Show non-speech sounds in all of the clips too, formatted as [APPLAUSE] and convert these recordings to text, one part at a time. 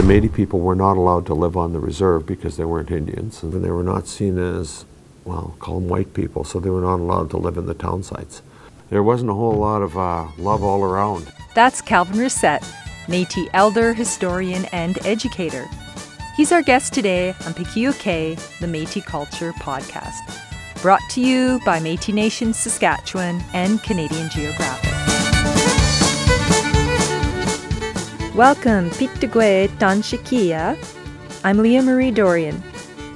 The Métis people were not allowed to live on the reserve because they weren't Indians, and they were not seen as, well, call them white people, so they were not allowed to live in the town sites. There wasn't a whole lot of uh, love all around. That's Calvin Racette, Métis elder, historian, and educator. He's our guest today on Pikiok, the Métis Culture Podcast, brought to you by Métis Nation Saskatchewan and Canadian Geographic. Welcome, Pitagwe Tanshikia. I'm Leah Marie Dorion.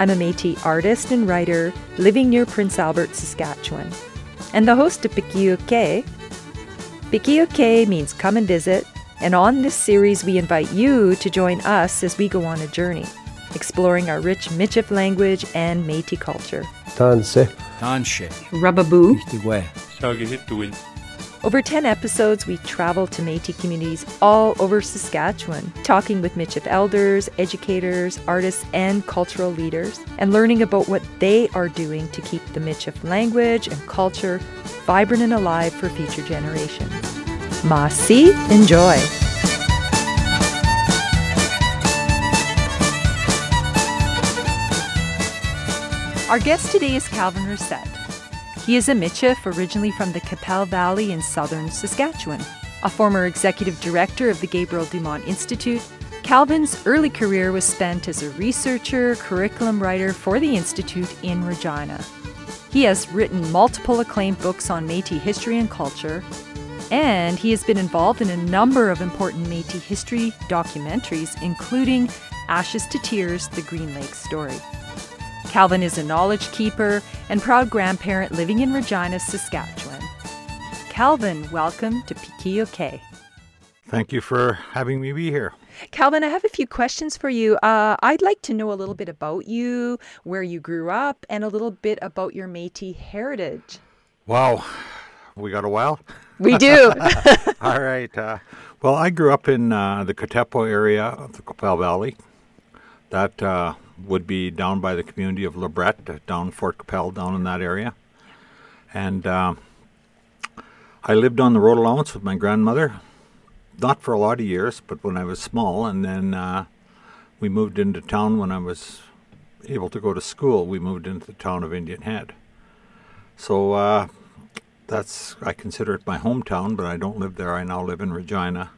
I'm a Métis artist and writer living near Prince Albert, Saskatchewan, and the host of Pikiok. Pikiok means come and visit, and on this series, we invite you to join us as we go on a journey, exploring our rich Michif language and Métis culture. Tanse. Tanshe. Rubaboo. Ihtigwe. Over 10 episodes, we travel to Métis communities all over Saskatchewan, talking with Michif elders, educators, artists, and cultural leaders, and learning about what they are doing to keep the Michif language and culture vibrant and alive for future generations. Masi, enjoy. Our guest today is Calvin Racette. He is a Michif originally from the Qu'Appelle Valley in southern Saskatchewan. A former executive director of the Gabriel Dumont Institute, Calvin's early career was spent as a researcher, curriculum writer for the Institute in Regina. He has written multiple acclaimed books on Metis history and culture, and he has been involved in a number of important Metis history documentaries, including Ashes to Tears The Green Lake Story. Calvin is a knowledge keeper and proud grandparent living in Regina, Saskatchewan. Calvin, welcome to Pikiok. Thank you for having me be here. Calvin, I have a few questions for you. Uh, I'd like to know a little bit about you, where you grew up, and a little bit about your Métis heritage. Wow, we got a while? We do. [LAUGHS] All right. Uh, well, I grew up in uh, the Katepwa area of the Qu'Appelle Valley. That uh, would be down by the community of Lebret, down Fort Qu'Appelle, down in that area. And uh, I lived on the road allowance with my grandmother, not for a lot of years, but when I was small. And then uh, we moved into town when I was able to go to school. We moved into the town of Indian Head. So uh, that's, I consider it my hometown, but I don't live there. I now live in Regina.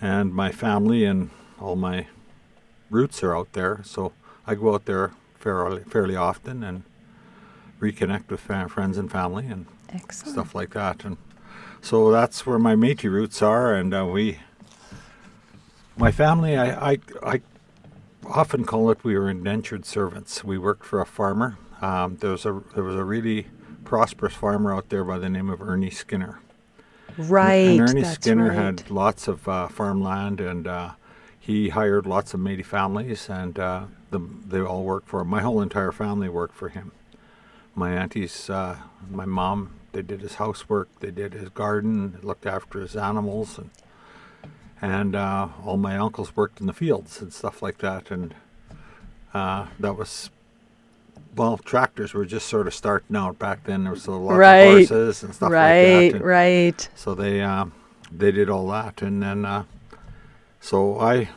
And my family and all my roots are out there, so I go out there fairly fairly often and reconnect with fa- friends and family and Excellent. stuff like that. And so that's where my Métis roots are, and uh, we, my family, I, I, I often call it we were indentured servants. We worked for a farmer. Um, there was a there was a really prosperous farmer out there by the name of Ernie Skinner. Right. And Ernie that's Skinner right. had lots of uh, farmland, and uh, he hired lots of Métis families, and uh, the, they all worked for him. My whole entire family worked for him. My aunties, uh, my mom, they did his housework, they did his garden, looked after his animals, and and uh, all my uncles worked in the fields and stuff like that. And uh, that was well, tractors were just sort of starting out back then. There was a lot Right. of horses and stuff right, like that. and- right. so they uh, they did all that, and then uh, so I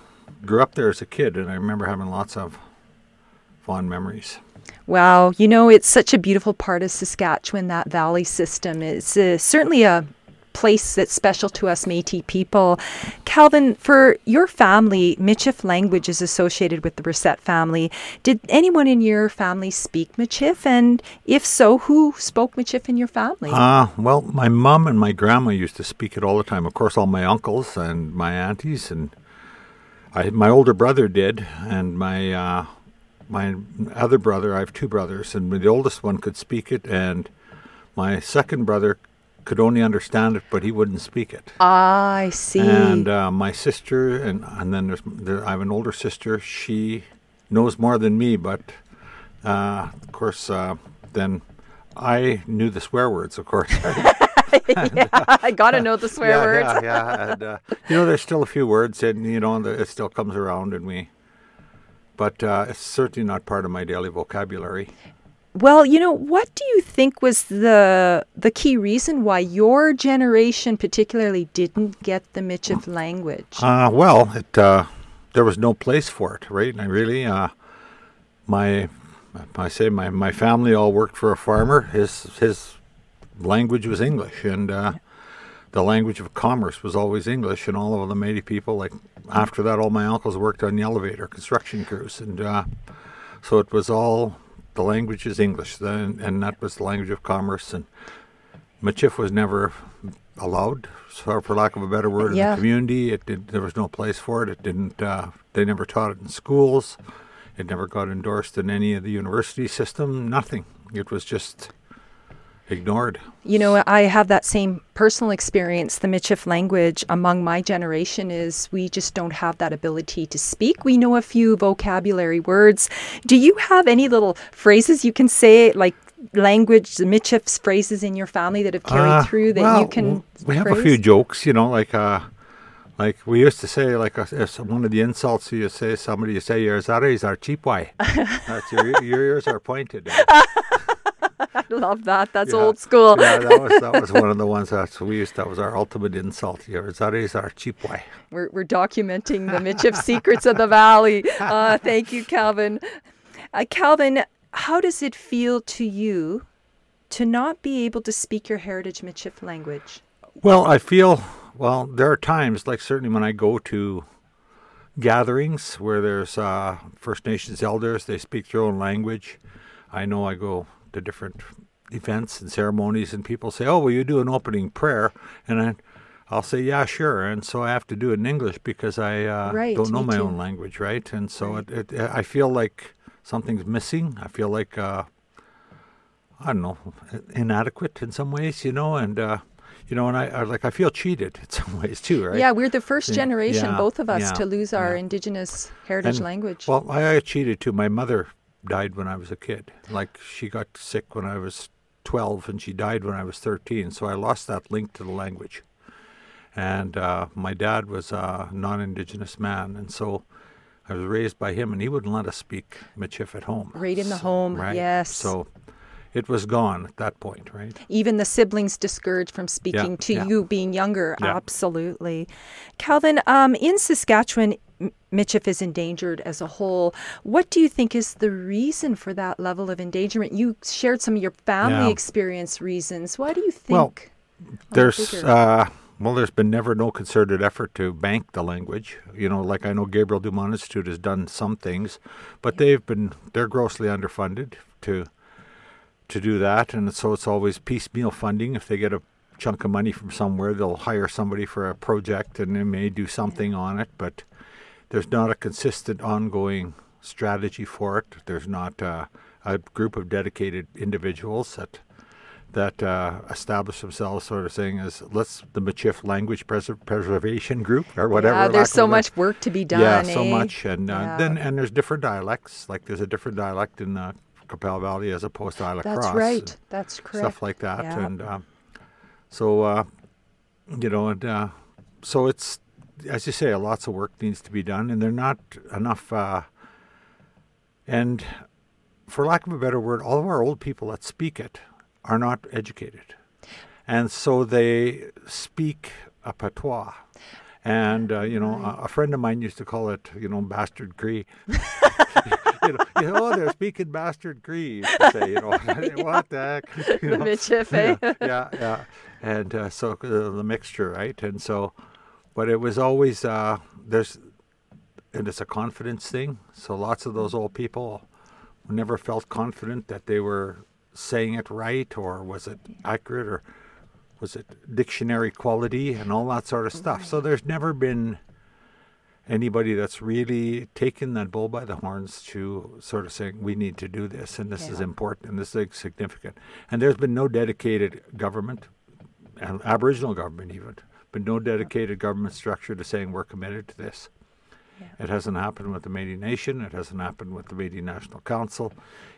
grew up there as a kid, and I remember having lots of fond memories. Wow, you know, it's such a beautiful part of Saskatchewan, that valley system. It's uh, certainly a place that's special to us Métis people. Calvin, for your family, Michif language is associated with the Brissett family. Did anyone in your family speak Michif? And if so, who spoke Michif in your family? Uh, well, my mom and my grandma used to speak it all the time. Of course, all my uncles and my aunties, and I, my older brother did, and my uh, my other brother. I have two brothers, and the oldest one could speak it, and my second brother could only understand it, but he wouldn't speak it. I see. And uh, my sister, and and then there's there, I have an older sister. She knows more than me, but uh, of course, uh, then I knew the swear words. Of course, [LAUGHS] I got to know the swear yeah, words. yeah, yeah. And, uh, you know, there's still a few words, and you know, it still comes around, and we. But uh, it's certainly not part of my daily vocabulary. Well, you know, what do you think was the the key reason why your generation particularly didn't get the Michif language? Uh, well, it uh, there was no place for it, right? And I really, uh, my, I say my, my family all worked for a farmer. His his language was English, and uh, the language of commerce was always English. And all of the Métis people, like after that, all my uncles worked on the elevator construction crews, and uh, so it was all the language is English, then, and that was the language of commerce. And Michif was never allowed, so for lack of a better word, Yeah. in the community. It did, there was no place for it. It didn't. Uh, they never taught it in schools. It never got endorsed in any of the university system. Nothing. It was just ignored. You know, I have that same personal experience. The Michif language among my generation is we just don't have that ability to speak. We know a few vocabulary words. Do you have any little phrases you can say, like language, the Michif's phrases in your family that have carried Uh, through that well, you can? We have a few jokes, you know, like uh, like we used to say, like uh, if one of the insults you say somebody, you say your zares are cheap way. That's your your ears are pointed. [LAUGHS] [LAUGHS] I love that. That's Yeah. old school. Yeah, that was that was one of the [LAUGHS] ones that we used. That was our ultimate insult. Your zares our cheap way. We're, we're documenting the Michif secrets of the valley. [LAUGHS] Uh, thank you, Calvin. Uh, Calvin, how does it feel to you to not be able to speak your heritage Michif language? Well, I feel well. There are times, like certainly when I go to gatherings where there's uh, First Nations elders, they speak their own language. I know I go to different events and ceremonies, and people say, "Oh, will you do an opening prayer?" And I, I'll say, "Yeah, sure." And so I have to do it in English because I uh, Right, don't know my too. own language, right? And so it, it, I feel like something's missing. I feel like uh, I don't know, inadequate in some ways, you know, and uh, you know, and I, I like I feel cheated in [LAUGHS] some ways too, right? Yeah, we're the first generation, yeah, both of us, yeah, to lose our yeah. indigenous heritage And- language. Well, I, I cheated too. My mother died when I was a kid. Like she got sick when I was 12 and she died when I was 13. So I lost that link to the language. And uh, my dad was a non-indigenous man, and so I was raised by him, and he wouldn't let us speak Michif at home. Right in the So- home, right? yes. So it was gone at that point, right? Even the siblings discouraged from speaking to yeah. you being younger. Yeah. Absolutely. Calvin, um, in Saskatchewan, M- Michif is endangered as a whole. What do you think is the reason for that level of endangerment? You shared some of your family Yeah. experience reasons. Why do you think? Well, there's uh, well, there's been never no concerted effort to bank the language. You know, like I know Gabriel Dumont Institute has done some things, but they've been they're grossly underfunded to to do that, and so it's always piecemeal funding. If they get a chunk of money from somewhere, they'll hire somebody for a project, and they may do something on it, but there's not a consistent ongoing strategy for it. There's not uh, a group of dedicated individuals that that uh, establish themselves, sort of saying, "As let's the Michif Language Preser- Preservation Group or whatever." yeah, there's so much work to be done. yeah, so eh? much, and uh, Yeah. then and there's different dialects. Like there's a different dialect in the Qu'Appelle Valley as opposed to Isla That's Cross. right. That's correct. Stuff like that, Yeah. and um, so uh, you know, and uh, so it's as you say, lots of work needs to be done, and they're not enough. Uh, and for lack of a better word, all of our old people that speak it are not educated, and so they speak a patois. And uh, you know, a, a friend of mine used to call it, you know, bastard Cree. [LAUGHS] [LAUGHS] you, know, you know, oh, they're speaking bastard Cree. to say, you know, [LAUGHS] what the heck? You The know? Michif, eh? yeah, yeah, yeah. And uh, so uh, the mixture, right? And so, but it was always uh, there's, and it's a confidence thing. So lots of those old people never felt confident that they were saying it right, or was it accurate, or was it dictionary quality, and all that sort of stuff. So there's never been anybody that's really taken that bull by the horns to sort of saying we need to do this and this is important and this is significant and there's been no dedicated government and aboriginal government even but no dedicated government structure to saying we're committed to this it hasn't happened with the Métis Nation. It hasn't happened with the Métis National Council.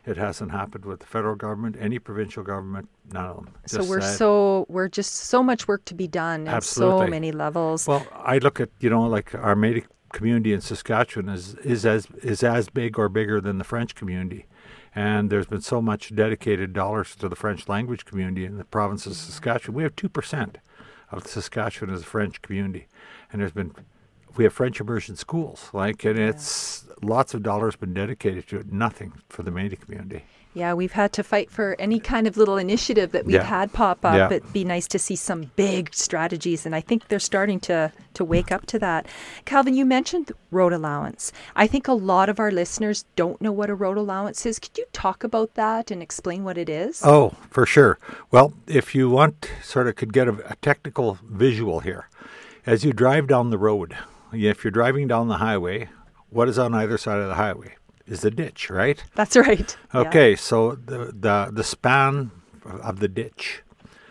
It hasn't happened with the federal government, any provincial government, none of them. So Just we're that- so we're just so much work to be done at so many levels. Well, I look at you know like our Métis community in Saskatchewan is is as is as big or bigger than the French community, and there's been so much dedicated dollars to the French language community in the province of mm-hmm. Saskatchewan. We have two percent of Saskatchewan as a French community, and there's been we have French immersion schools, like, and it's lots of dollars been dedicated to it. Nothing for the Métis community. Yeah, we've had to fight for any kind of little initiative that we've Yeah. had pop up. Yeah. It'd be nice to see some big strategies, and I think they're starting to to wake up to that. Calvin, you mentioned road allowance. I think a lot of our listeners don't know what a road allowance is. Could you talk about that and explain what it is? Oh, for sure. Well, if you want, sort of, could get a, a technical visual here. As you drive down the road, if you're driving down the highway, what is on either side of the highway? Is the ditch, right? That's right. Yeah. Okay, so the, the the span of the ditch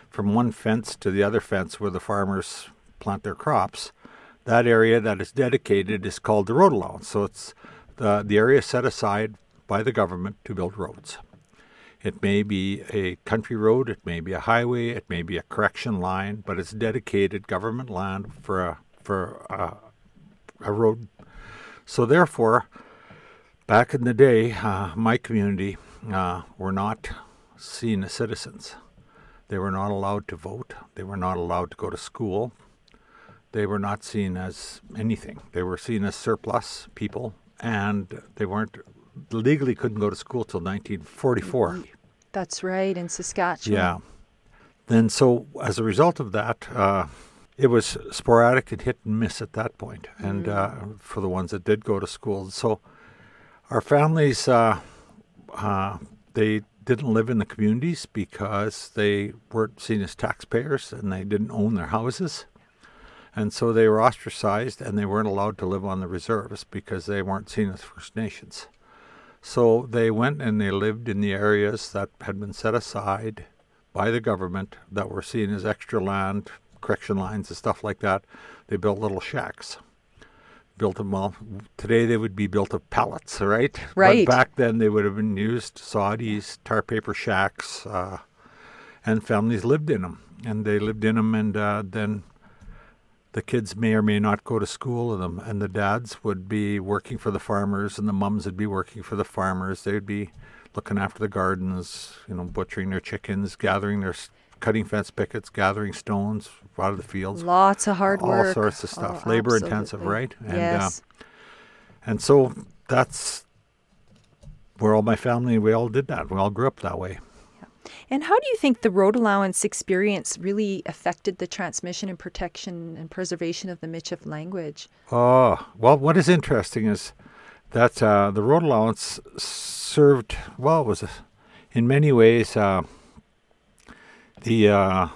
from one fence to the other fence where the farmers plant their crops, that area that is dedicated is called the road allowance. So it's the the area set aside by the government to build roads. It may be a country road, it may be a highway, it may be a correction line, but it's dedicated government land for a for a, a road. So therefore, back in the day, uh, my community uh, were not seen as citizens. They were not allowed to vote. They were not allowed to go to school. They were not seen as anything. They were seen as surplus people, and they weren't legally couldn't go to school till 1944. That's right in Saskatchewan. Yeah. Then, so as a result of that, uh, it was sporadic and hit and miss at that point. point, and uh, for the ones that did go to school. So, our families, uh, uh, they didn't live in the communities because they weren't seen as taxpayers and they didn't own their houses. And so they were ostracized and they weren't allowed to live on the reserves because they weren't seen as First Nations. So they went and they lived in the areas that had been set aside by the government that were seen as extra land, correction lines, and stuff like that. They built little shacks. Built them well. Today they would be built of pallets, right? Right. But back then they would have been used soddies, tar paper shacks, uh, and families lived in them. And they lived in them, and uh, then the kids may or may not go to school in them, and the dads would be working for the farmers, and the mums would be working for the farmers. They'd be looking after the gardens, you know, butchering their chickens, gathering their, cutting fence pickets, gathering stones out of the fields, Lots of hard all work. sorts of stuff, Oh, labor intensive, right? And, uh. And so that's where all my family, we all did that. We all grew up that way. And how do you think the road allowance experience really affected the transmission and protection and preservation of the Michif language? Oh, well, what is interesting is that uh, the road allowance served, well, it was uh, in many ways uh, the, uh,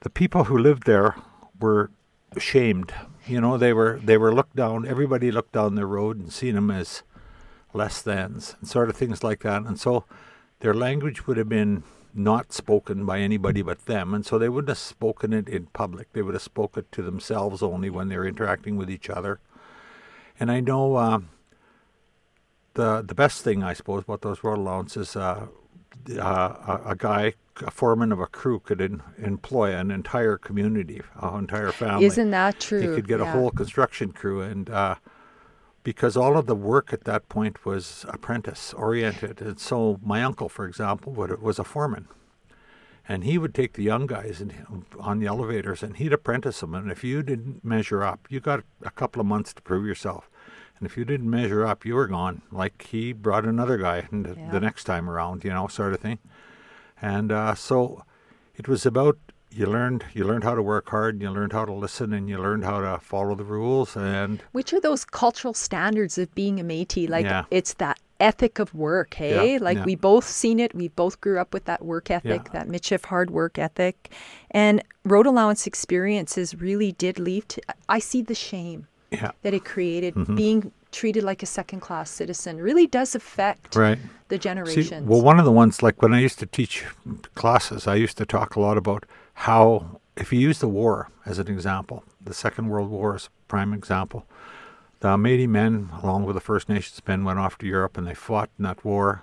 the people who lived there were shamed. You know, they were they were looked down. Everybody looked down their road and seen them as less thans and sort of things like that. And so their language would have been not spoken by anybody but them. And so they wouldn't have spoken it in public. They would have spoken it to themselves only when they were interacting with each other. And I know uh, the the best thing, I suppose, about those road allowances, uh, uh, a, a guy, a foreman of a crew, could in, employ an entire community, an entire family. Isn't that true? He could get a whole construction crew, and uh, because all of the work at that point was apprentice oriented, and so my uncle, for example, would, was a foreman, and he would take the young guys and on the elevators, and he'd apprentice them. And if you didn't measure up, you got a couple of months to prove yourself. And if you didn't measure up, you were gone. Like he brought another guy the- Yeah. the next time around, you know, sort of thing. And uh, so it was about you learned you learned how to work hard, and you learned how to listen, and you learned how to follow the rules. And Which are those cultural standards of being a Métis? Like Yeah. it's that ethic of work, hey? Yeah, like yeah. we both seen it. We both grew up with that work ethic, that Michif hard work ethic. And road allowance experiences really did leave to I see the shame yeah, that it created Mm-hmm. being treated like a second class citizen really does affect right. the See, well, one of the ones, like when I used to teach classes, I used to talk a lot about how, if you use the war as an example, the Second World War is a prime example. The Métis men, along with the First Nations men, went off to Europe and they fought in that war.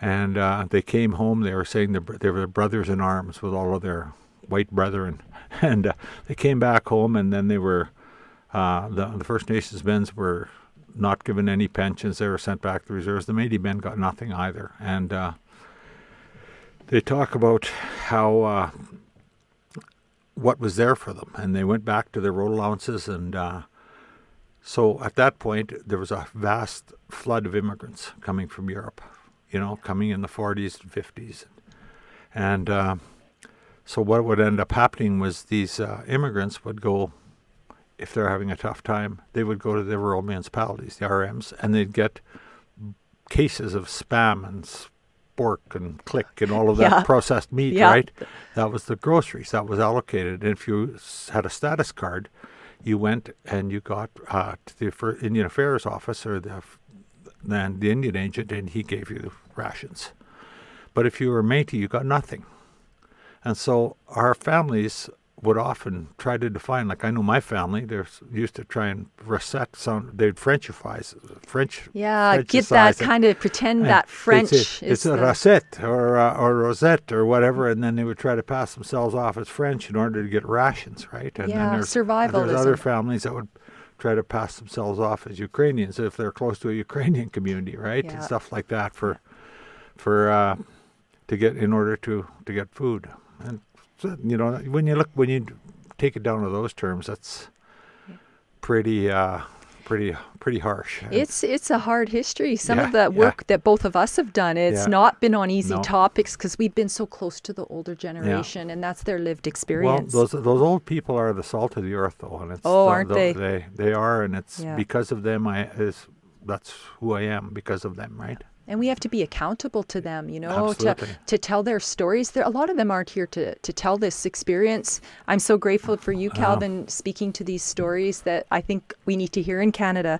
And uh, they came home. They were saying they they were brothers in arms with all of their white brethren. [LAUGHS] And uh, they came back home, and then they were uh, the the First Nations men were not given any pensions. They were sent back to the reserves. The Métis men got nothing either. And uh, they talk about how uh, what was there for them, and they went back to their road allowances. And uh, so at that point, there was a vast flood of immigrants coming from Europe, you know, coming in the 40s and 50s. And uh, so what would end up happening was these uh, immigrants would go, if they're having a tough time, they would go to the rural municipalities, the RMs, and they'd get cases of spam and spork and Klik and all of that Yeah. processed meat, Yeah. right? That was the groceries that was allocated. And if you had a status card, you went and you got uh, to the Indian Affairs office or the then the Indian agent, and he gave you the rations. But if you were Métis, you got nothing. And so our families would often try to define, like I know my family, they're used to try and reset some, they'd Frenchify, French. Yeah, get that it. kind of pretend And that French say, is it's a the- Rosette or uh, or Rosette or whatever, and then they would try to pass themselves off as French in order to get rations, right? And Yeah, then there's, and There's other families that would try to pass themselves off as Ukrainians if they're close to a Ukrainian community, right? Yeah. And stuff like that for for uh, to get in order to to get food. And so, you know, when you look when you take it down to those terms, that's pretty uh, pretty pretty harsh. It's it's a hard history. Some of Yeah, the yeah. work that both of us have done, it's Yeah. not been on easy No. topics because we've been so close to the older generation, and that's their lived experience. Well, those those old people are the salt of the earth, though, and it's Oh, the- aren't the- they? They they are, and it's Yeah. because of them. I is that's who I am because of them, right? And we have to be accountable to them, you know, to, Absolutely. to tell their stories. There, a lot of them aren't here to, to tell this experience. I'm so grateful for you, Calvin, speaking to these stories that I think we need to hear in Canada.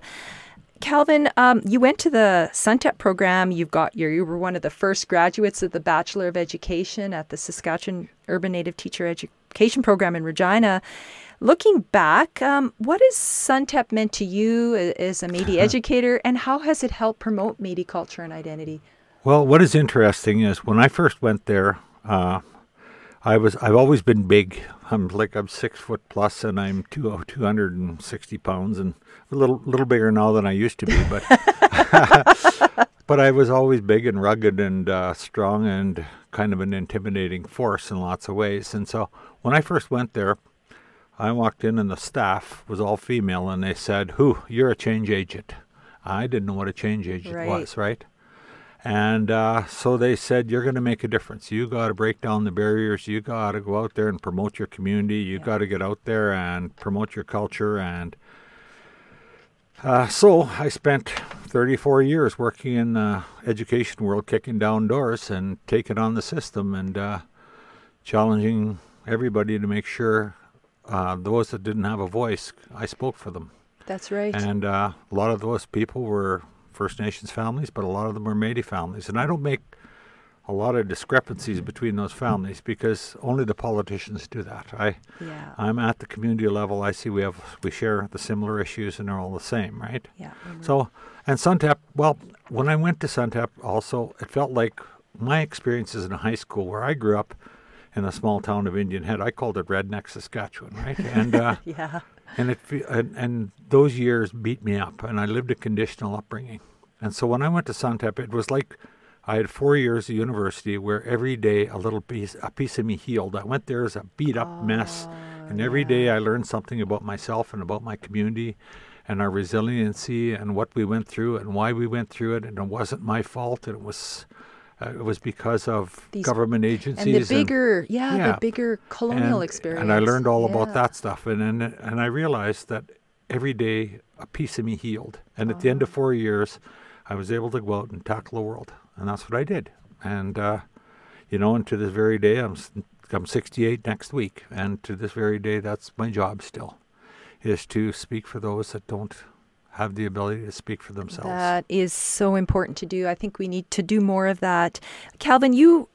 Calvin, um, you went to the SUNTEP program. You've got your, you were one of the first graduates of the Bachelor of Education at the Saskatchewan Urban Native Teacher Education Program in Regina. Looking back, um, what has SUNTEP meant to you as a Métis [LAUGHS] educator, and how has it helped promote Métis culture and identity? Well, what is interesting is when I first went there, uh, I was I've always been big. I'm like I'm six foot plus, and I'm two oh, 260 pounds, and a little little bigger now than I used to be. But [LAUGHS] [LAUGHS] but I was always big and rugged and uh, strong and kind of an intimidating force in lots of ways. And so when I first went there, I walked in and the staff was all female, and they said, "Who? You're a change agent." I didn't know what a change agent Right. was, right? And uh, so they said, You're going to make a difference. You got to break down the barriers. You got to go out there and promote your community. You got to get out there and promote your culture. And uh, so I spent 34 years working in the education world, kicking down doors and taking on the system and uh, challenging everybody to make sure uh, those that didn't have a voice, I spoke for them. That's right. And uh, a lot of those people were First Nations families, but a lot of them were Métis families. And I don't make a lot of discrepancies between those families because only the politicians do that. I, yeah. I'm at the community level. I see we have we share the similar issues and they're all the same, right? yeah. we So, and Suntep. well, when I went to Suntep, also, it felt like my experiences in high school where I grew up in a small town of Indian Head. I called it Redneck, Saskatchewan, right? And uh, [LAUGHS] Yeah. and it and, and those years beat me up, and I lived a conditional upbringing. And so when I went to Suntep, it was like I had four years of university where every day a little piece a piece of me healed. I went there as a beat up mess, and every day I learned something about myself and about my community, and our resiliency and what we went through and why we went through it. And it wasn't my fault. It was. Uh, it was because of These- government And agencies the bigger, yeah, yeah. the bigger colonial and, experience. And I learned all Yeah. about that stuff, and, and and I realized that every day a piece of me healed, and at the end of four years, I was able to go out and tackle the world, and that's what I did. And uh, you know, and to this very day, I'm I'm 68 next week, and to this very day, that's my job still, is to speak for those that don't have the ability to speak for themselves. That is so important to do. I think we need to do more of that. Calvin, you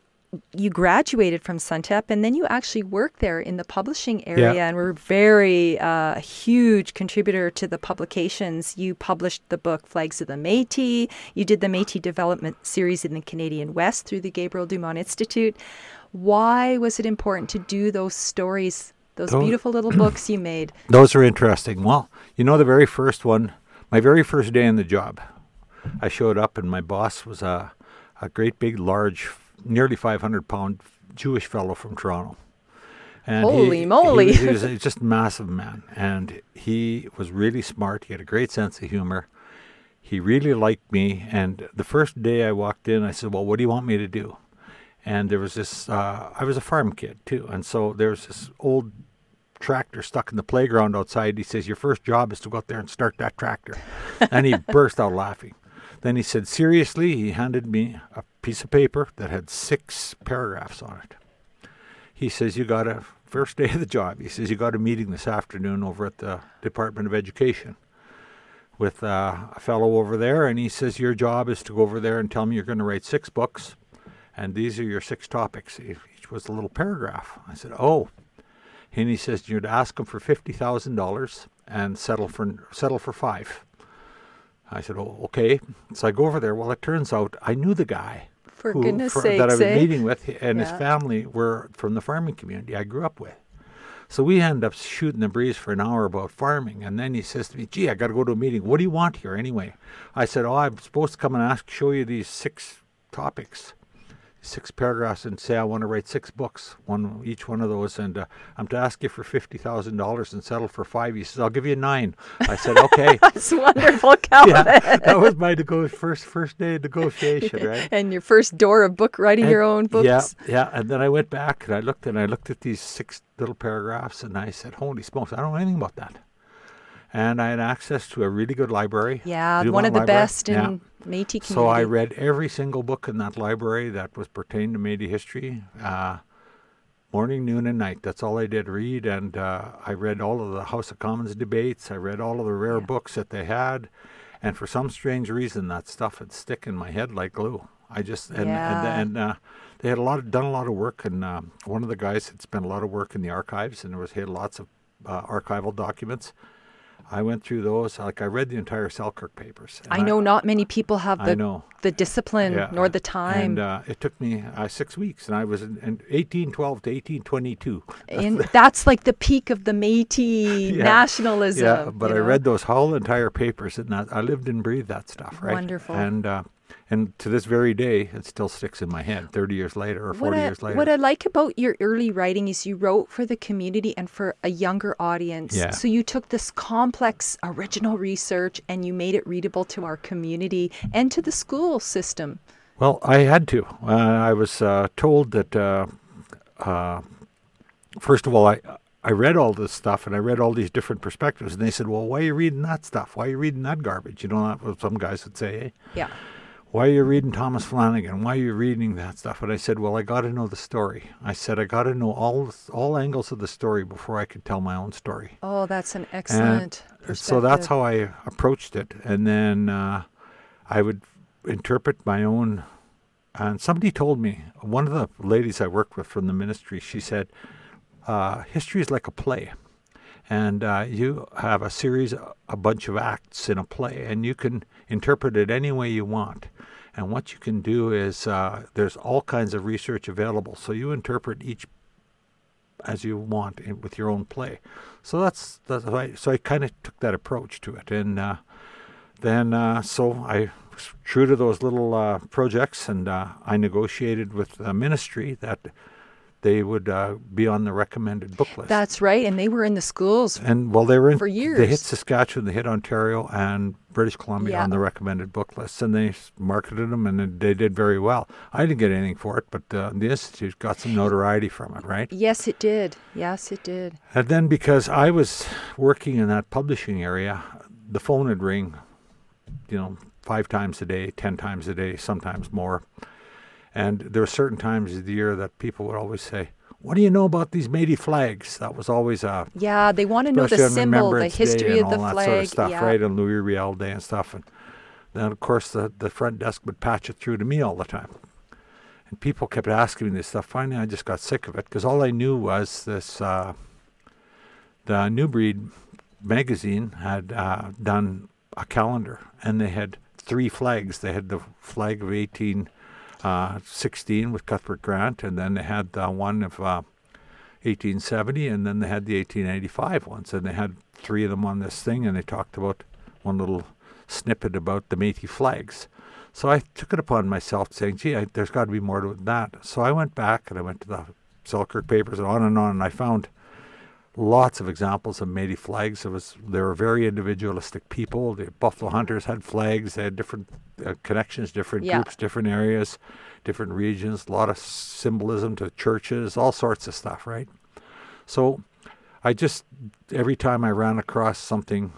you graduated from Suntep and then you actually worked there in the publishing area and were very uh, a huge contributor to the publications. You published the book Flags of the Métis. You did the Métis development series in the Canadian West through the Gabriel Dumont Institute. Why was it important to do those stories, those Those- beautiful little [CLEARS THROAT] books you made? Those are interesting. Well, you know, the very first one, my very first day in the job, I showed up and my boss was a, a great big, large, nearly 500 pound Jewish fellow from Toronto. And Holy he, moly. He was, he was [LAUGHS] just a massive man. And he was really smart. He had a great sense of humor. He really liked me. And the first day I walked in, I said, Well, what do you want me to do? And there was this, uh, I was a farm kid too. And so there was this old tractor stuck in the playground outside. He says, Your first job is to go out there and start that tractor. and he [LAUGHS] burst out laughing. Then he said, Seriously, he handed me a piece of paper that had six paragraphs on it. He says, You got a first day of the job. He says, You got a meeting this afternoon over at the Department of Education with uh, a fellow over there. And he says, Your job is to go over there and tell me you're going to write six books. And these are your six topics. Each was a little paragraph. I said, Oh. And he says, to ask him for $50,000 and settle for, settle for five. I said, Oh, okay. So I go over there. Well, it turns out I knew the guy For who- goodness for- sakes, that I was eh? meeting with, and his family were from the farming community I grew up with. So we end up shooting the breeze for an hour about farming, and then he says to me, "Gee, I got to go to a meeting. What do you want here anyway?" I said, "Oh, I'm supposed to come and ask, show you these six topics." Six paragraphs and say I want to write six books, one each one of those, and uh, I'm to ask you for fifty thousand dollars and settle for five. He says I'll give you nine. I said okay. [LAUGHS] That's wonderful, [LAUGHS] Calvin. yeah, that was my nego- first first day of negotiation, [LAUGHS] right? And your first door of book writing your own books. Yeah, yeah. And then I went back and I looked and I looked at these six little paragraphs and I said, "Holy smokes! I don't know anything about that." And I had access to a really good library. Yeah, one of the Library. best in Yeah. Métis community. So I read every single book in that library that was pertaining to Métis history, uh, morning, noon, and night. That's all I did read, and uh, I read all of the House of Commons debates. I read all of the rare Yeah. books that they had, and for some strange reason, that stuff would stick in my head like glue. I just and Yeah. and, and uh, they had a lot of, done a lot of work, and um, one of the guys had spent a lot of work in the archives, and there was he had lots of uh, archival documents. I went through those. Like I read the entire Selkirk papers. I know not many people have the the discipline Yeah, nor the time. And uh, it took me uh, six weeks, and I was in, in 1812 to 1822. and [LAUGHS] that's like the peak of the Métis Yeah. nationalism. Yeah, but I know? read those whole entire papers, and that, I lived and breathed that stuff, right? Wonderful. And uh, and to this very day, it still sticks in my head. 30 years later, or What 40 I, years later. what I like about your early writing is you wrote for the community and for a younger audience. Yeah. So you took this complex original research and you made it readable to our community and to the school system. Well, I had to. Uh, I was uh, told that, uh, uh, first of all, I I read all this stuff and I read all these different perspectives, and they said, "Well, why are you reading that stuff? Why are you reading that garbage?" You know, that's what some guys would say. Eh? Yeah. Why are you reading Thomas Flanagan? Why are you reading that stuff? And I said, Well, I got to know the story. I said, I got to know all all angles of the story before I could tell my own story. Oh, that's an excellent And so that's how I approached it. And then uh, I would interpret my own. And somebody told me, one of the ladies I worked with from the ministry, she said, uh, history is like a play. And uh, you have a series, a bunch of acts in a play, and you can interpret it any way you want. And what you can do is uh, there's all kinds of research available. So you interpret each as you want in, with your own play. So that's, that's why, so I kind of took that approach to it, and uh, then uh, so I true to those little uh, projects, and uh, I negotiated with the ministry that they would uh, be on the recommended book list. That's right. And they were in the schools. and well, they were in, for years. They hit. Saskatchewan, they hit Ontario, and British Columbia Yeah. on the recommended book lists, and they marketed them, and they did very well. I didn't get anything for it, but uh, the institute got some notoriety from it, right? Yes, it did. Yes, it did. And then because I was working in that publishing area, the phone would ring, you know, five times a day, ten times a day, sometimes more. And there were certain times of the year that people would always say, "What do you know about these Métis flags?" That was always a Yeah, they want to know the symbol, the history of the all that flag. sort of stuff, yeah. right? And Louis Riel Day and stuff. And then, of course, the, the front desk would patch it through to me all the time. And people kept asking me this stuff. Finally, I just got sick of it because all I knew was this uh, the New Breed magazine had uh, done a calendar, and they had three flags. They had the flag of 1816 with Cuthbert Grant, and then they had the one of uh, 1870, and then they had the 1885 ones, and they had three of them on this thing, and they talked about one little snippet about the Métis flags. So I took it upon myself saying, gee, I, there's got to be more to that. So I went back and I went to the Selkirk papers, and on and on. And I found lots of examples of Métis flags. It was they were very individualistic people. The buffalo hunters had flags. They had different uh, connections, different Yeah. groups, different areas, different regions. A lot of symbolism to churches, all sorts of stuff, right? So I just every time I ran across something.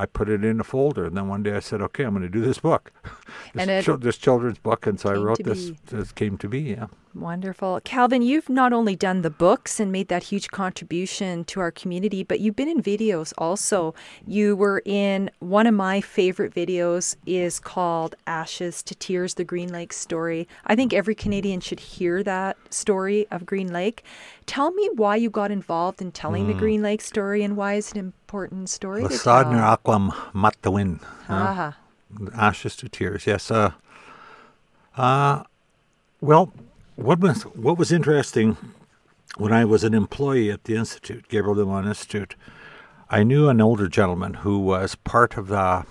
I put it in a folder, and then one day I said, "Okay, I'm going to do this book, [LAUGHS] this, chil- this children's book." And so I wrote this. be. This came to be, yeah. Wonderful. Calvin, you've not only done the books and made that huge contribution to our community, but you've been in videos also. You were in one of my favorite videos is called Ashes to Tears the Green Lake story. I think every Canadian should hear that story of Green Lake. Tell me why you got involved in telling the Green Lake story and why it's an important story. Lasadner aquam matawin. Ah, Ashes to tears. Yes. Uh, uh, well, what was what was interesting when I was an employee at the institute, Gabriel Dumont Institute, I knew an older gentleman who was part of the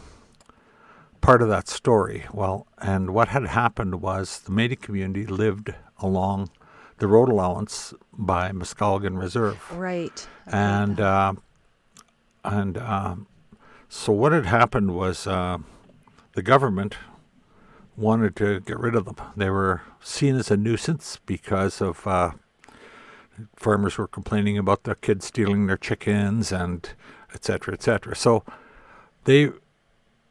part of that story. Well, and what had happened was the Métis community lived along the road allowance by Muskowekwan Reserve right. and uh, and um, so what had happened was uh, the government wanted to get rid of them. They were seen as a nuisance because of uh, farmers were complaining about the kids stealing their chickens and et cetera, et cetera. So the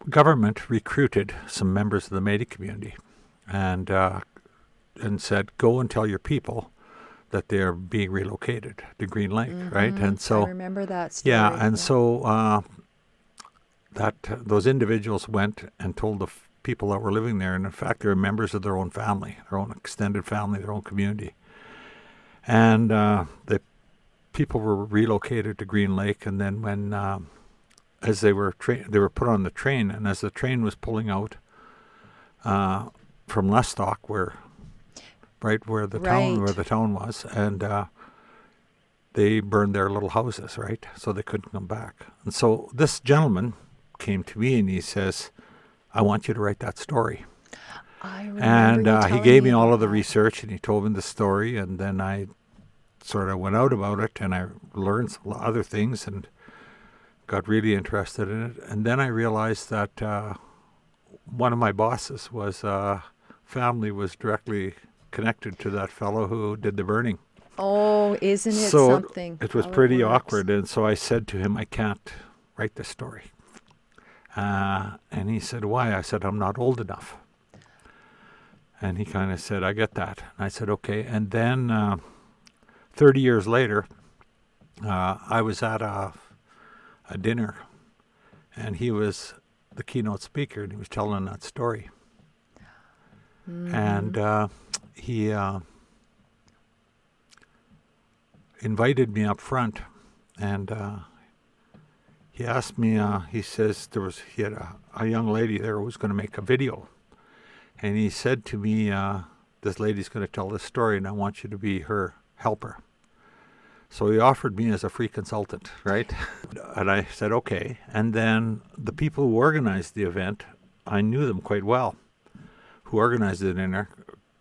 government recruited some members of the Métis community and uh, and said, go and tell your people that they're being relocated to Green Lake, right? And so I remember that story. yeah, and so uh, that those individuals went and told the people that were living there, and in fact, they were members of their own family, their own extended family, their own community, and uh, the people were relocated to Green Lake, and then when um, as they were tra- they were put on the train, and as the train was pulling out uh, from Lestock, where right where the town where the town was, and uh, they burned their little houses, right? So they couldn't come back. And so this gentleman came to me and he says, "I want you to write that story." I remember and uh, he gave me all of the research and he told me the story and then i sort of went out about it and i learned some other things and got really interested in it and then i realized that uh, one of my bosses was uh, family was directly connected to that fellow who did the burning Oh, isn't it so something? it was pretty works? awkward and so i said to him i can't write this story uh, and he said why? I said i'm not old enough. And he kind of said i get that. And i said okay. And then uh, 30 years later uh, i was at a, a dinner and he was the keynote speaker and he was telling that story. And uh, he uh, invited me up front, and uh, he asked me. Uh, he says there was he had a, a young lady there who was going to make a video, and he said to me, uh, "This lady's going to tell this story, and I want you to be her helper." So he offered me as a free consultant, right? [LAUGHS] and I said okay. And then the people who organized the event, I knew them quite well. Who organized the dinner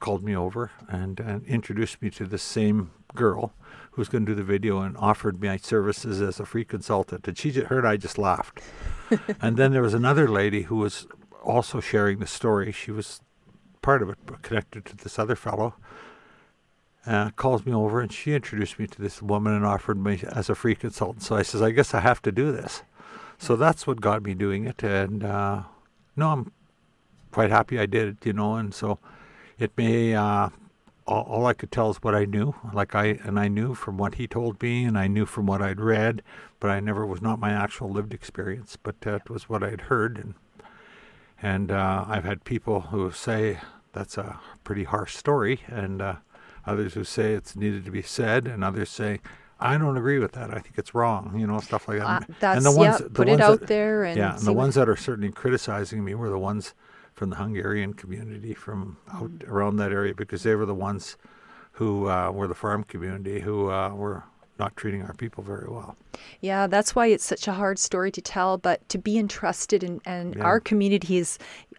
called me over and, and introduced me to the same girl who was going to do the video and offered me services as a free consultant. And she ju- heard I just laughed. [LAUGHS] and then there was another lady who was also sharing the story. She was part of it, but connected to this other fellow. Uh, calls me over and she introduced me to this woman and offered me as a free consultant. So I says, I guess I have to do this. So that's what got me doing it. And uh, no, I'm quite happy I did it, you know. And so it may uh, all, all I could tell is what I knew, like I and I knew from what he told me, and I knew from what I'd read, but I never was not my actual lived experience, but that was what I'd heard, and and uh, I've had people who say that's a pretty harsh story, and uh, others who say it's needed to be said, and others say. I don't agree with that. I think it's wrong. You know, stuff like that. Uh, And the ones, yeah. the Put it out that- there and yeah, and the ones that are certainly criticizing me were the ones from the Hungarian community from out around that area because they were the ones who uh, were the farm community who uh, were not treating our people very well. Yeah, that's why it's such a hard story to tell, but to be entrusted and, and Yeah. our community is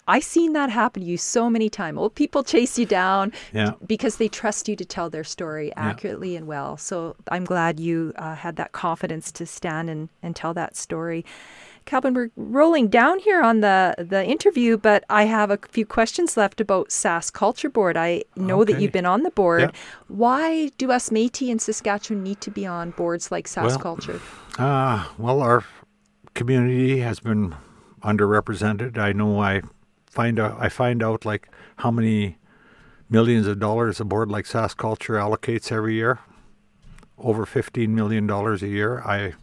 I seen that happen to you so many times. Old people chase you down Yeah. because they trust you to tell their story accurately and well. So I'm glad you uh, had that confidence to stand and, and tell that story. Calvin, we're rolling down here on the, the interview, but I have a few questions left about SaskCulture Board. I know that you've been on the board. Yeah. Why do us Métis in Saskatchewan need to be on boards like SAS Well, Culture? Uh, well, our community has been underrepresented. I know I find out, I find out like how many millions of dollars a board like SaskCulture allocates every year. Over fifteen million dollars a year. I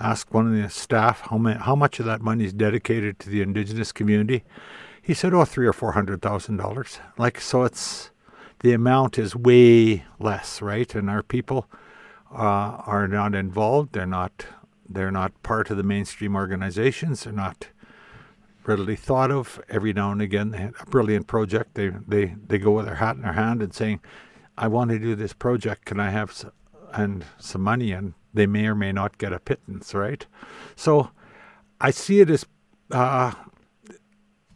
asked one of the staff how how much of that money is dedicated to the indigenous community. He said, "Oh, three or four hundred thousand dollars." Like so, it's the amount is way less, right? And our people uh, are not involved. They're not. They're not part of the mainstream organizations. They're not readily thought of. Every now and again, they have a brilliant project. They they they go with their hat in their hand and saying, "I want to do this project. Can I have s- and some money?" And they may or may not get a pittance, right? So, I see it as. Uh,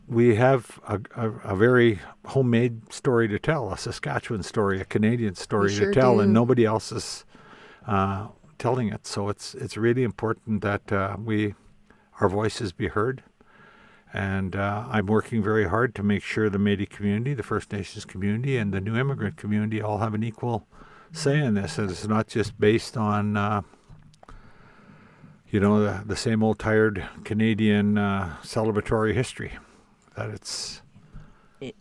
we have a, a, a very homemade story to tell, a Saskatchewan story, a Canadian story sure to tell, do. and nobody else is uh, telling it. So it's it's really important that uh, we our voices be heard. And uh, I'm working very hard to make sure the Métis community, the First Nations community, and the new immigrant community all have an equal say in this. And it's not just based on, uh, you know, the, the same old tired Canadian uh, celebratory history. That it's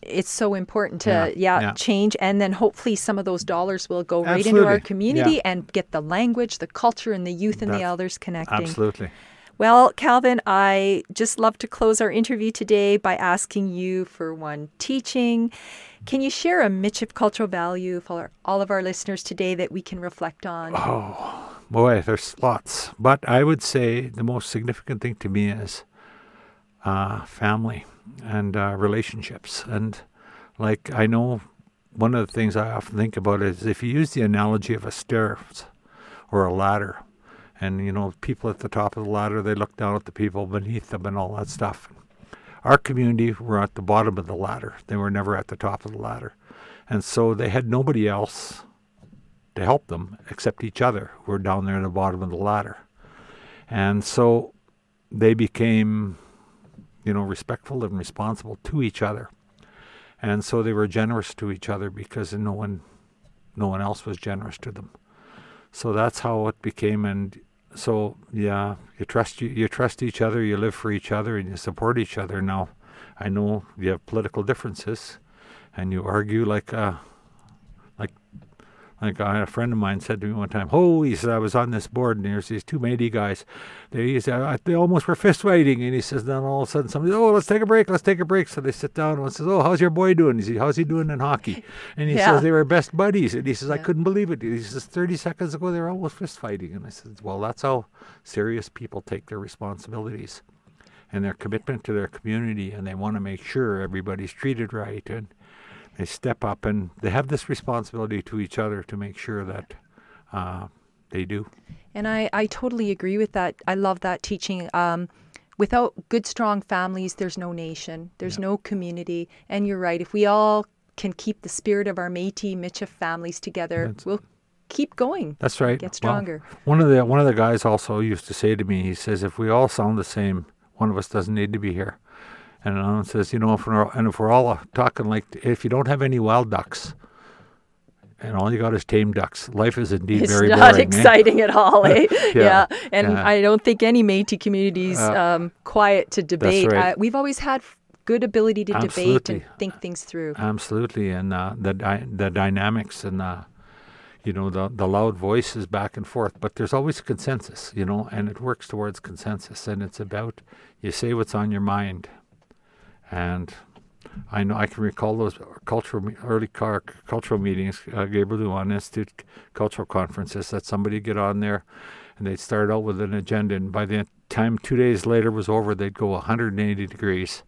it's so important to Yeah, yeah, yeah. change and then hopefully some of those dollars will go right into our community yeah. and get the language the culture and the youth and the elders connecting absolutely. Well calvin i just love to close our interview today by asking you for one teaching can you share a Michif cultural value for all of our listeners today that we can reflect on Oh, Boy, there's lots. But I would say the most significant thing to me is uh, family and uh, relationships. And like I know one of the things I often think about is if you use the analogy of a stairs or a ladder, and you know people at the top of the ladder they look down at the people beneath them and all that stuff. Our community were at the bottom of the ladder; they were never at the top of the ladder, and so they had nobody else to help them except each other who were down there at the bottom of the ladder. And so they became, you know, respectful and responsible to each other. And so they were generous to each other because no one no one else was generous to them. So that's how it became and so yeah, you trust you, you trust each other, you live for each other and you support each other. Now I know you have political differences and you argue like like like a friend of mine said to me one time, "Oh, he said I was on this board, and there's these two Métis guys. They he said, "I- they almost were fist fighting." And he says, then all of a sudden somebody, "Oh, let's take a break. Let's take a break." So they sit down and one says, "Oh, how's your boy doing?" He says, "How's he doing in hockey?" [LAUGHS] And he Yeah. says they were best buddies. And he says, "I Yeah. couldn't believe it." He says, "30 seconds ago they were almost fist fighting." And I said, "Well, that's how serious people take their responsibilities." And their commitment to their community, and they want to make sure everybody's treated right, and they step up and they have this responsibility to each other to make sure that uh, they do. And I, I totally agree with that. I love that teaching. Um, without good, strong families, there's no nation, there's no community. And you're right. If we all can keep the spirit of our Métis Michif families together, That's- we'll keep going. That's right. Get Well, stronger. one of the one of the guys also used to say to me, he says, if we all sound the same, one of us doesn't need to be here. And one says, you know, if we're, and if we're all talking like, if you don't have any wild ducks, and all you got is tame ducks, life is indeed It's very not boring. eh? exciting at all, eh? [LAUGHS] yeah. And yeah. I don't think any Métis communities Uh, um, quiet to debate. right. Uh, we've always had good ability to debate and think things through. Absolutely, and uh, the dy- the dynamics and uh, you know the the loud voices back and forth, but there's always consensus, you know, and it works towards consensus, and it's about you say what's on your mind, and I know I can recall those cultural early car, cultural meetings, uh, Gabriel Dumont Institute cultural conferences that somebody get on there, and they'd start out with an agenda, and by the time two days later was over, they'd go 180 degrees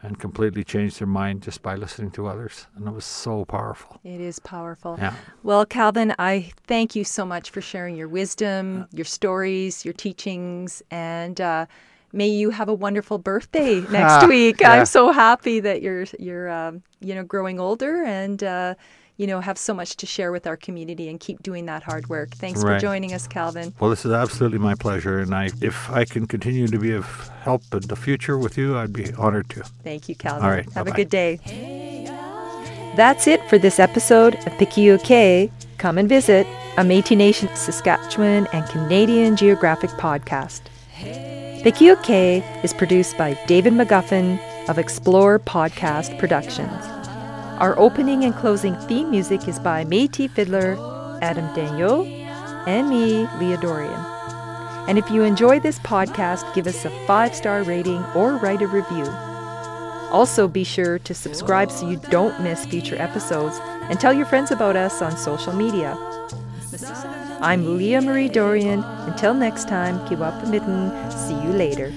and completely change their mind just by listening to others. And it was so powerful. It is powerful. Yeah. Well, Calvin, I thank you so much for sharing your wisdom, your stories, your teachings, and uh, may you have a wonderful birthday [LAUGHS] next week. yeah. I'm so happy that you're you're um, you know growing older and uh, you know have so much to share with our community and keep doing that hard work. Thanks for joining us, Calvin. Well, this is absolutely my pleasure, and I, if I can continue to be of help in the future with you, I'd be honored to. Thank you, Calvin. All right, Have a bye-bye. good day. That's it for this episode of Pikiskwe. Come and visit a Métis Nation Saskatchewan and Canadian Geographic podcast. Pikiskwe is produced by David McGuffin of Explore Podcast Productions. Our opening and closing theme music is by Métis fiddler Adam Daniel and me, Leah Dorion. And if you enjoy this podcast, give us a five star rating or write a review. Also, be sure to subscribe so you don't miss future episodes and tell your friends about us on social media. I'm Leah Marie Dorion. Until next time, keep up the mitten. See you later.